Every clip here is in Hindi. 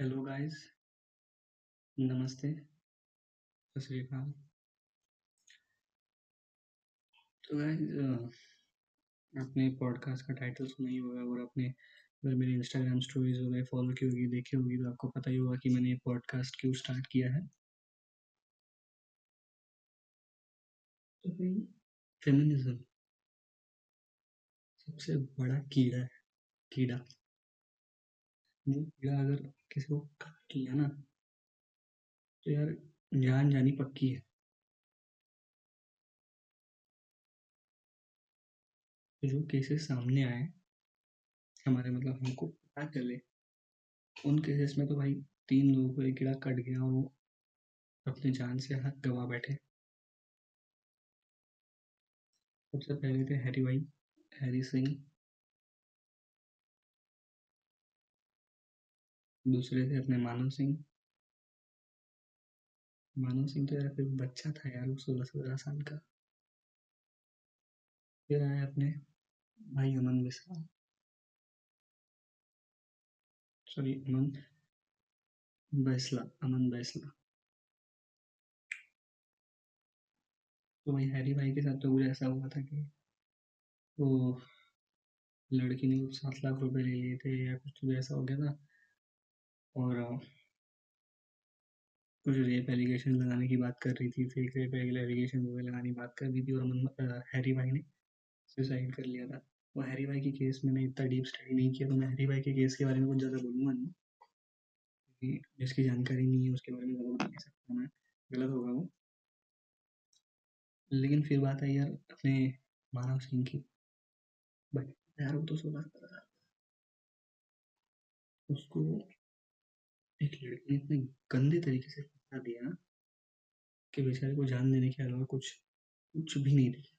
हेलो गाइस नमस्ते सत तो गाइस आपने पॉडकास्ट का टाइटल सुना ही होगा और आपने अगर मेरे इंस्टाग्राम स्टोरीज वगैरह फॉलो की होगी, देखी होगी तो आपको पता ही होगा कि मैंने ये पॉडकास्ट क्यों स्टार्ट किया है। तो फेमिनिज्म सबसे बड़ा कीड़ा है, कीड़ा। ये कीड़ा अगर किसी को काट लिया ना तो यार जान जानी पक्की है। तो जो केसेस सामने आए, हमारे मतलब हमको पता चले, उन केसेस में तो भाई तीन लोगों को एक कीड़ा कट गया और वो अपनी जान से हाथ गवा बैठे। सबसे पहले थे हैरी भाई, हैरी सिंह। दूसरे थे अपने मानव सिंह। मानव सिंह तो यार फिर बच्चा था यार सोलह सत्रह साल का। फिर आए अपने भाई अमन बिस्वा सॉरी अमन बैसला अमन बैसला। तो भाई हैरी भाई के साथ तो कुछ ऐसा हुआ था कि वो लड़की ने सात लाख रुपए ले लिए थे या कुछ तो ऐसा हो गया था। और कुछ रेप एलिगेशन लगाने की बात कर रही थी फेक रेप एलिगेशन वगैरह लगाने की बात कर रही थी और अमन हैरी भाई ने सुसाइड कर लिया था। वो हैरी भाई के केस में इतना डीप स्टडी नहीं किया तो मैं हैरी भाई के केस के बारे में कुछ ज़्यादा बोलूँगा नहीं। क्योंकि जिसकी जानकारी नहीं है, उसके बारे में ज़्यादा बोल नहीं सकता मैं। गलत होगा वो। लेकिन फिर बात आई यार अपने मानव सिंह की। भाई यार वो तो सोलह उसको एक लड़की ने इतने गंदे तरीके से फंसा दिया कि बेचारे को जान देने के अलावा कुछ कुछ भी नहीं दिया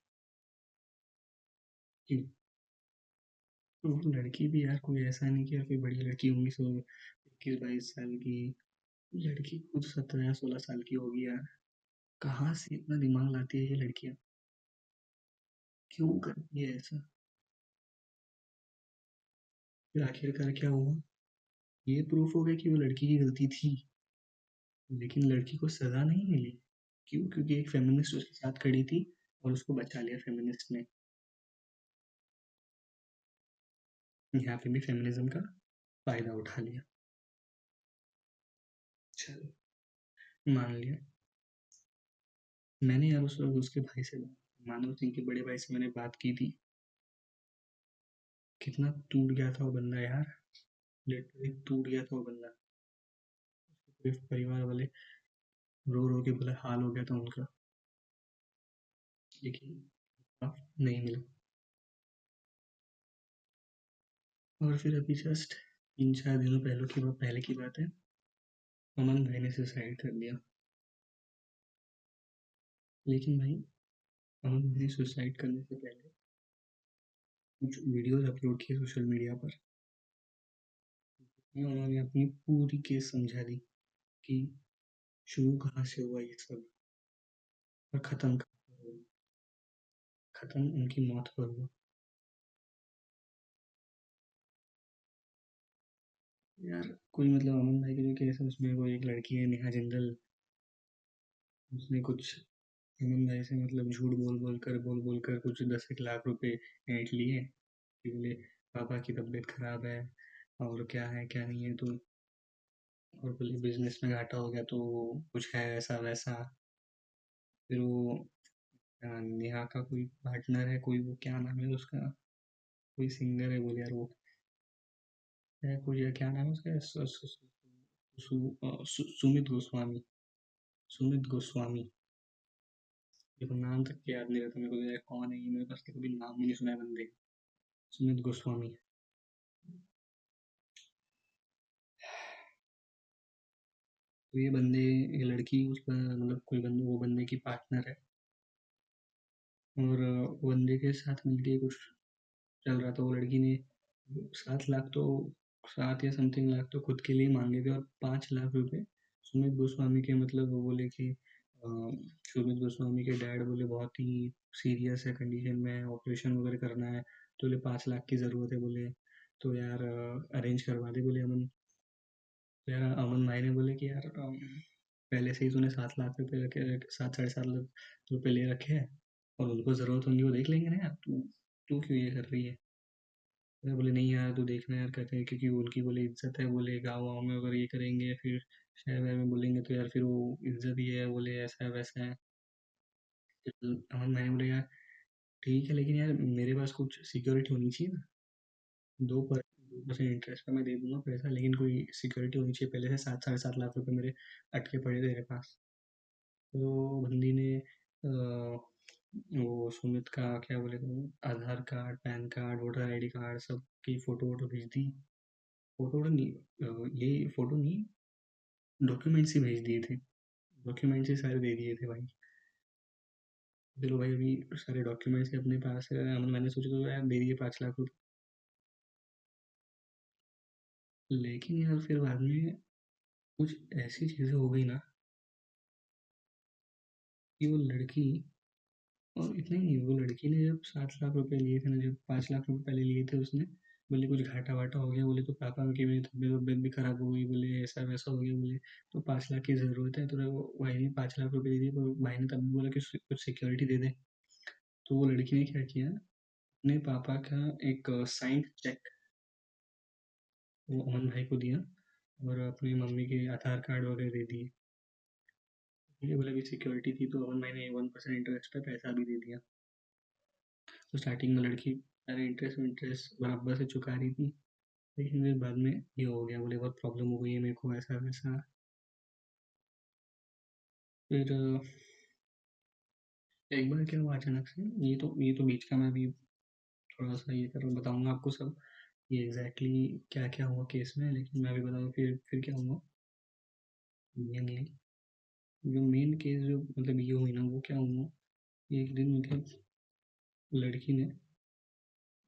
तो वो लड़की भी यार कोई ऐसा नहीं कि यार कोई बड़ी लड़की होंगी, सो इक्कीस, बाईस साल की। लड़की खुद सत्रह या सोलह साल की होगी यार। कहाँ से इतना दिमाग लाती है ये लड़कियाँ? क्यों करती है ऐसा? फिर आखिरकार क्या हुआ? ये प्रूफ हो गया कि वो लड़की की गलती थी। लेकिन लड़की को सजा नहीं मिली। क्यों? क्योंकि एक फेमिनिस्ट उसके साथ खड़ी थी और उसको बचा लिया फेमिनिस्ट ने। यहाँ पे भी फेमिनिज्म का फ़ायदा उठा लिया। चलो, मान लिया। मैंने यार उस वक्त उसके भाई से मानव सिंह के बड़े भाई से मैंने बात की थी। कितना टूट गया था वो बंदा यार। लिटरली टूट गया था वो बंदा। परिवार वाले रो रो के बोले, हाल हो गया था उनका। लेकिन नहीं मिला। और फिर अभी जस्ट तीन चार दिनों पहले की पहले की बात है। अमन भाई ने सुसाइड कर लिया लेकिन भाई, अमन भाई ने सुसाइड करने से पहले कुछ वीडियोस अपलोड किए सोशल मीडिया पर। उन्होंने अपनी पूरी केस समझा दी कि शुरू कहाँ से हुआ ये सब और ख़त्म हुआ? ख़त्म उनकी मौत पर हुआ। यार, कोई मतलब अमन भाई के जो केस है, उसमें वो एक लड़की है, नेहा जिंदल। उसने कुछ अमन भाई से मतलब झूठ बोल बोल कर बोल बोल कर कुछ दस एक लाख रुपए ऐंठ लिए कि बोले, पापा की तबीयत खराब है। और क्या है, क्या नहीं है तो और बोले बिज़नेस में घाटा हो गया तो कुछ है ऐसा वैसा। फिर वो नेहा का कोई पार्टनर है, कोई वो क्या नाम है उसका? कोई सिंगर है बोले यार वो। है कोई, क्या नाम है उसका? सुमित गोस्वामी। सुमित गोस्वामी। देखो नाम तक याद नहीं रहता, मेरे को कौन है ये, मेरे पास तो कभी नाम भी नहीं सुना है बंदे। सुमित गोस्वामी। ये बंदे, ये लड़की उसका मतलब कोई बंदे, वो बंदे की पार्टनर है। और बंदे के साथ मिलके कुछ चल रहा था, वो लड़की ने सात लाख तो सात या समथिंग लाख तो खुद के लिए मांगे थे और पाँच लाख रुपए सुमित गोस्वामी के मतलब वो बोले कि सुमित गोस्वामी के डैड बोले, बहुत ही सीरियस है कंडीशन में, ऑपरेशन वगैरह करना है तो बोले पाँच लाख की ज़रूरत है। बोले तो यार अरेंज करवा दे। बोले, अमन तो यार अमन भाई ने बोले कि यार पहले से ही तूने सात लाख रुपए रखे, सात, साढ़े सात लाख रुपए ले रखे हैं और उनको ज़रूरत होंगी, वो देख लेंगे ना यार, तू तू क्यों ये कर रही है? मैं बोले, नहीं यार, तू देखना यार, कहते हैं, क्योंकि उनकी बोले इज़्ज़त है, बोले गाँव वाँव में अगर ये करेंगे, फिर शहर वहर में बोलेंगे तो यार फिर वो इज़्ज़त ही है, बोले ऐसा है, वैसा है। फिर अमन भाई ने बोले, यार, ठीक है, लेकिन यार मेरे पास कुछ सिक्योरिटी होनी चाहिए ना, दो पर परसेंट इंटरेस्ट पे मैं दे दूँगा पैसा, लेकिन कोई सिक्योरिटी होनी चाहिए पहले से, सात, साढ़े सात लाख रुपए मेरे अटके पड़े थे मेरे पास। तो बंदी ने वो सुमित का क्या बोले तो Aadhaar card, PAN card, voter ID card सब की फ़ोटो वोटो भेज दी। फ़ोटो वोटो नहीं ये फ़ोटो नहीं डॉक्यूमेंट्स ही भेज दिए थे। डॉक्यूमेंट्स ही सारे दे दिए थे भाई। चलो भाई अभी सारे डॉक्यूमेंट्स अपने पास मैंने सोचा तो यार दे दिए पाँच लाख रुपए। लेकिन यार फिर बाद में कुछ ऐसी चीज़ें हो गई ना कि वो लड़की और इतना ही वो लड़की ने जब सात लाख रुपए लिए थे ना, जब पाँच लाख रुपए पहले लिए थे उसने, बोले कुछ घाटा वाटा हो गया, बोले तो पापा की मेरी तबीयत वबीयत भी खराब हो गई, बोले ऐसा वैसा हो गया, बोले तो पाँच लाख की ज़रूरत है तो वो भाई ने पाँच लाख रुपए दे दिए भाई ने तब भी बोला कि कुछ सिक्योरिटी दे दे। तो वो लड़की ने क्या किया, अपने पापा का एक साइंड चेक वो अमन भाई को दिया और अपनी मम्मी के आधार कार्ड वगैरह दे दिए। ये बोला कि सिक्योरिटी थी तो अमन भाई ने वन परसेंट इंटरेस्ट पे पैसा भी दे दिया। तो स्टार्टिंग में लड़की सारे इंटरेस्ट इंटरेस्ट बराबर से चुका रही थी, लेकिन फिर बाद में ये हो गया, बोले बहुत प्रॉब्लम हो गई है मेरे को ऐसा, वैसा। फिर, एक बार क्या हुआ अचानक से, ये तो ये तो बीच का मैं अभी थोड़ा सा ये कर, बताऊँगा आपको सब। ये एग्जैक्टली exactly क्या क्या हुआ केस में, लेकिन मैं अभी बताऊँ फिर फिर क्या हुआ? मेनली जो मेन केस जो मतलब ये हुई ना, वो क्या हुआ? एक दिन मतलब लड़की ने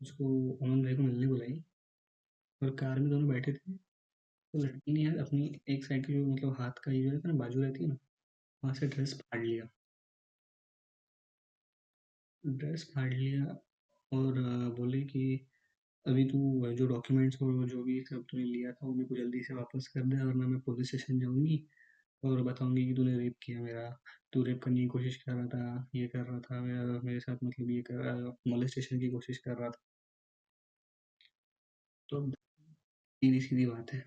उसको अमन भाई को मिलने बुलाई और कार में दोनों बैठे थे। तो लड़की ने यार अपनी एक साइड की जो मतलब हाथ का ये जो रहता है ना, बाजू रहती है ना, वहाँ से ड्रेस फाड़ लिया। ड्रेस फाड़ लिया और बोले कि अभी तू जो डॉक्यूमेंट्स और जो भी सब तूने लिया था, वो मेरे को जल्दी से वापस कर दे, वरना मैं पुलिस स्टेशन जाऊँगी और बताऊँगी कि तूने रेप किया मेरा। तू रेप करने की कोशिश कर रहा था, ये कर रहा था, मेरा, मेरे साथ मतलब ये कर रहा मोलेस्टेशन की कोशिश कर रहा था। तो सीधी सीधी बात है।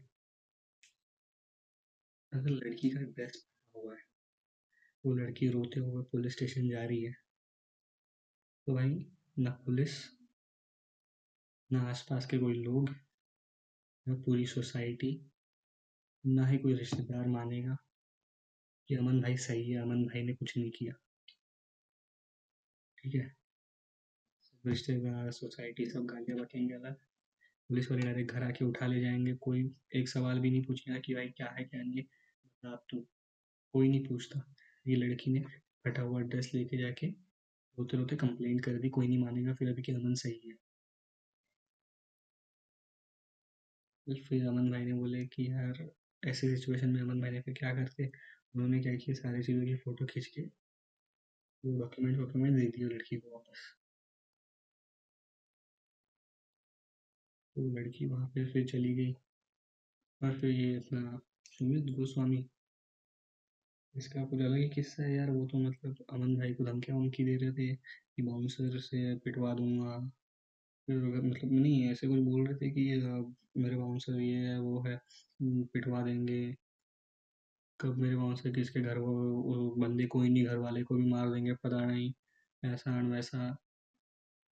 अगर लड़की का ड्रेस हुआ है, वो लड़की रोते हुए पुलिस स्टेशन जा रही है तो भाई, ना पुलिस ना आसपास के कोई लोग, ना पूरी सोसाइटी, ना ही कोई रिश्तेदार मानेगा कि अमन भाई सही है, अमन भाई ने कुछ नहीं किया। ठीक है? रिश्तेदार, सोसाइटी सब गालियाँ बकेंगे अलग। पुलिस वाले डायरेक्ट घर आके उठा ले जाएँगे। कोई एक सवाल भी नहीं पूछेगा कि भाई क्या है, क्या नहीं है। बता अब तू कोई नहीं पूछता। ये लड़की ने फटा हुआ ड्रेस लेके जाके रोते रोते कंप्लेंट कर दी। कोई नहीं मानेगा फिर अभी कि अमन सही है। फिर अमन भाई ने बोले कि यार, ऐसी सिचुएशन में अमन भाई ने फिर क्या करते? उन्होंने क्या किया? सारी चीज़ों की फ़ोटो खींच के, वो डॉक्यूमेंट वॉक्यूमेंट दे दिए लड़की को वापस। तो लड़की वहाँ पे फिर चली गई। और फिर ये अपना सुमित गोस्वामी, इसका कुछ अलग ही किस्सा है यार। वो तो मतलब अमन भाई को धमकियाँ वमकी दे रहे थे कि बाउंसर से पिटवा दूँगा। मतलब नहीं, ऐसे कुछ बोल रहे थे कि मेरे बाउंसर ये है, वो है पिटवा देंगे। कब मेरे बाउंसर किसके घर, वो बंदे कोई नहीं, घर वाले को भी मार देंगे, पता नहीं, ऐसा एंड वैसा।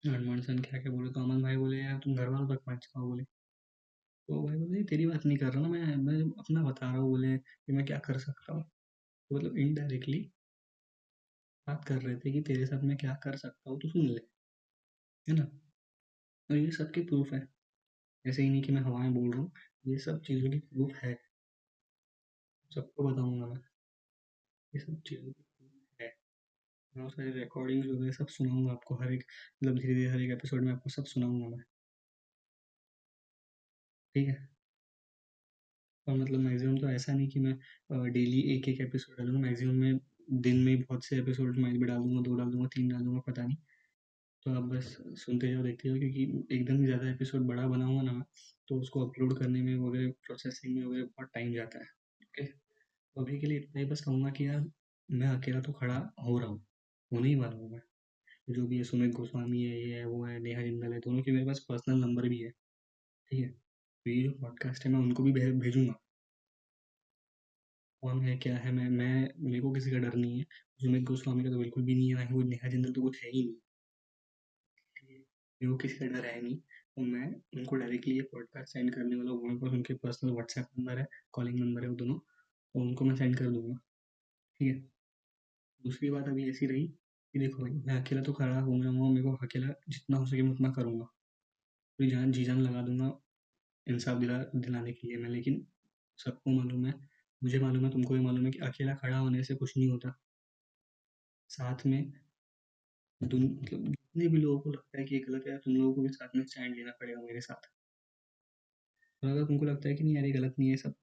हनुमान क्या क्या बोले? तो अमन भाई बोले, यार, तुम घर वालों तक पहुँच जाओ, बोले। तो भाई बोले तेरी बात नहीं कर रहा ना मैं मैं अपना बता रहा हूँ, बोले, कि मैं क्या कर सकता हूँ? तो मतलब इनडायरेक्टली बात कर रहे थे कि तेरे साथ मैं क्या कर सकता हूँ तो सुन ले, है ना? और ये सबके प्रूफ है। ऐसे ही नहीं कि मैं हवाएँ बोल रहा हूँ, ये सब चीज़ों की प्रूफ है। सबको बताऊँगा मैं। ये सब चीज़ों की proof है। बहुत सारी रिकॉर्डिंग्स वगैरह सब सुनाऊँगा आपको हर एक मतलब धीरे धीरे हर एक एपिसोड में आपको सब सुनाऊँगा मैं। ठीक है? और मतलब मैक्सिमम तो ऐसा नहीं कि मैं डेली एक एक एपिसोड डालूँगा मैक्सिमम मैं दिन में बहुत से एपिसोड मैं भी डाल दूँगा, दो डाल दूँगा, तीन डाल दूँगा, पता नहीं। तो आप बस सुनते जाओ, देखते जाओ, क्योंकि एकदम ज़्यादा एपिसोड बड़ा बना हुआ ना तो उसको अपलोड करने में वगैरह प्रोसेसिंग में वगैरह बहुत टाइम जाता है ओके तो अभी के लिए इतना ही, बस कहूँगा कि यार, मैं अकेला तो खड़ा हो रहा हूँ, होने ही वाला हूँ मैं। जो भी है, सुमित गोस्वामी है, ये है, वो है, नेहा जिंदल है, दोनों के मेरे पास पर्सनल नंबर भी है, ठीक है? तो ये जो पॉडकास्ट है, मैं उनको भी भेजूँगा। कौन है, क्या है, मैं मैं, मेरे को किसी का डर नहीं है, सुमित गोस्वामी का तो बिल्कुल भी नहीं है, ना ही वो नेहा जिंदल तो कुछ है ही नहीं। को किसी का डर है नहीं तो मैं उनको डायरेक्टली ये पॉडकास्ट सेंड करने वाला हूँ। पास उनके पर्सनल व्हाट्सएप नंबर है कॉलिंग नंबर है वो दोनों तो उनको मैं सेंड कर दूँगा। ठीक है? दूसरी बात अभी ऐसी रही कि देखो भाई, मैं अकेला तो खड़ा हूँ, मैं मेरे को अकेला जितना हो सके मैं उतना करूँगा। पूरी जान, जी जान लगा दूँगा, इंसाफ दिला, दिलाने के लिए मैं, लेकिन सबको मालूम है, मुझे मालूम है, तुमको भी मालूम है कि अकेला खड़ा होने से कुछ नहीं होता। साथ में मतलब जितने भी लोगों को लगता है कि ये गलत है तुम लोगों को भी साथ में स्टैंड लेना पड़ेगा मेरे साथ। और अगर तुमको लगता है कि नहीं यार, ये गलत नहीं है सब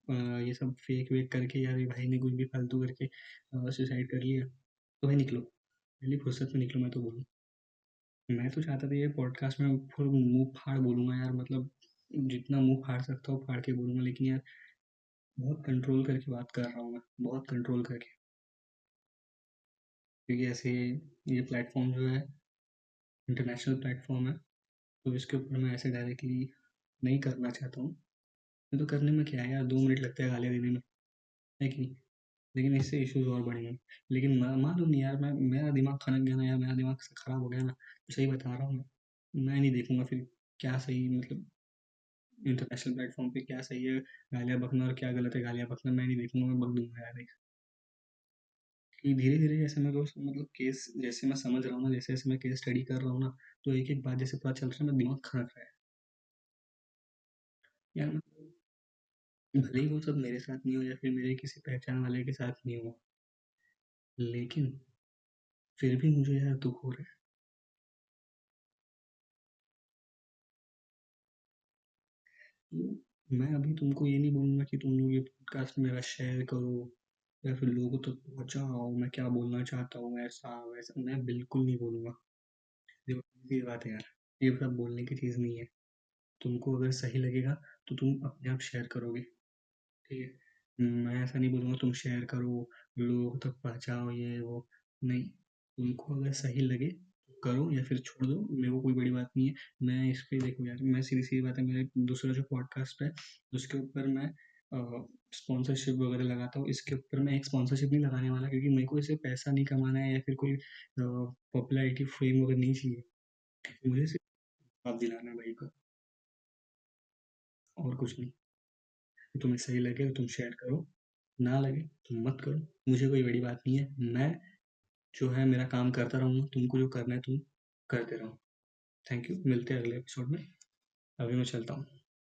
ये सब फेक वेक करके यार भाई ने कुछ भी फालतू करके सुसाइड कर लिया तो भाई निकलो। पहली फुर्सत में निकलो, मैं तो बोलूँ। मैं तो चाहता था ये पॉडकास्ट में फुल मुँह फाड़ बोलूँगा यार मतलब जितना मुँह फाड़ सकता हूँ, फाड़ के बोलूँगा, लेकिन यार बहुत कंट्रोल करके बात कर रहा हूँ मैं, बहुत कंट्रोल करके। क्योंकि ऐसे ये प्लेटफॉर्म जो है इंटरनेशनल प्लेटफॉर्म है तो इसके ऊपर मैं ऐसे डायरेक्टली नहीं करना चाहता हूँ। मैं तो करने में क्या है यार, दो मिनट लगते हैं गालियाँ देने में, है कि नहीं? लेकिन इससे इश्यूज़ और बढ़ेंगे लेकिन मालूम नहीं यार, मैं, मेरा दिमाग खनक गया ना यार, मेरा दिमाग ख़राब हो गया ना तो सही बता रहा हूँ मैं। मैं नहीं देखूँगा फिर क्या सही मतलब इंटरनेशनल प्लेटफॉर्म पे क्या सही है, गालियाँ बकना और क्या गलत है, गालियाँ बकना मैं नहीं देखूँगा, मैं बक दूँगा यार एक कि धीरे-धीरे जैसे मैं रोज़ मतलब केस जैसे मैं समझ रहा हूँ ना, जैसे-जैसे मैं केस स्टडी कर रहा हूँ ना, तो एक-एक बात जैसे पता चल रहा है, मेरा दिमाग खनक रहा है। यार मतलब भले ही वो सब मेरे साथ नहीं हो या फिर मेरे किसी पहचान वाले के साथ नहीं हो, लेकिन फिर भी मुझे यार दुख हो रहा है। मैं अभी तुमको ये नहीं बोलूँगा कि तुम लोग ये पॉडकास्ट मेरा शेयर करो या फिर लोगों तक तो पहुँचाओ, मैं क्या बोलना चाहता हूँ ऐसा-वैसा, मैं बिल्कुल नहीं बोलूँगा। सीधी बात है यार, ये सब बोलने की चीज़ नहीं है। तुमको अगर सही लगेगा तो तुम अपने आप शेयर करोगे, ठीक है? मैं ऐसा नहीं बोलूँगा तुम शेयर करो, लोगों तक पहुँचाओ ये वो, नहीं। तुमको अगर सही लगे तो करो या फिर छोड़ दो, मेरे को कोई बड़ी बात नहीं है। मैं इस पर देखो यार मैं सीधी-सीधी बात है मेरे दूसरा जो पॉडकास्ट है, उसके ऊपर मैं स्पॉन्सरशिप वगैरह लगाता हूँ इसके ऊपर मैं एक स्पॉन्सरशिप नहीं लगाने वाला क्योंकि मेरे को इससे पैसा नहीं कमाना है या फिर कोई पॉपुलैरिटी फेम वगैरह नहीं चाहिए। मुझे सिर्फ़ आप दिलाना भाई का। और कुछ नहीं। तो तुम्हें सही लगे तो तुम शेयर करो। ना लगे तुम मत करो। मुझे कोई बड़ी बात नहीं है। मैं जो है मेरा काम करता रहूँगा। तुमको जो करना है तुम करते रहो। थैंक यू मिलते हैं अगले एपिसोड में। अभी मैं चलता हूँ।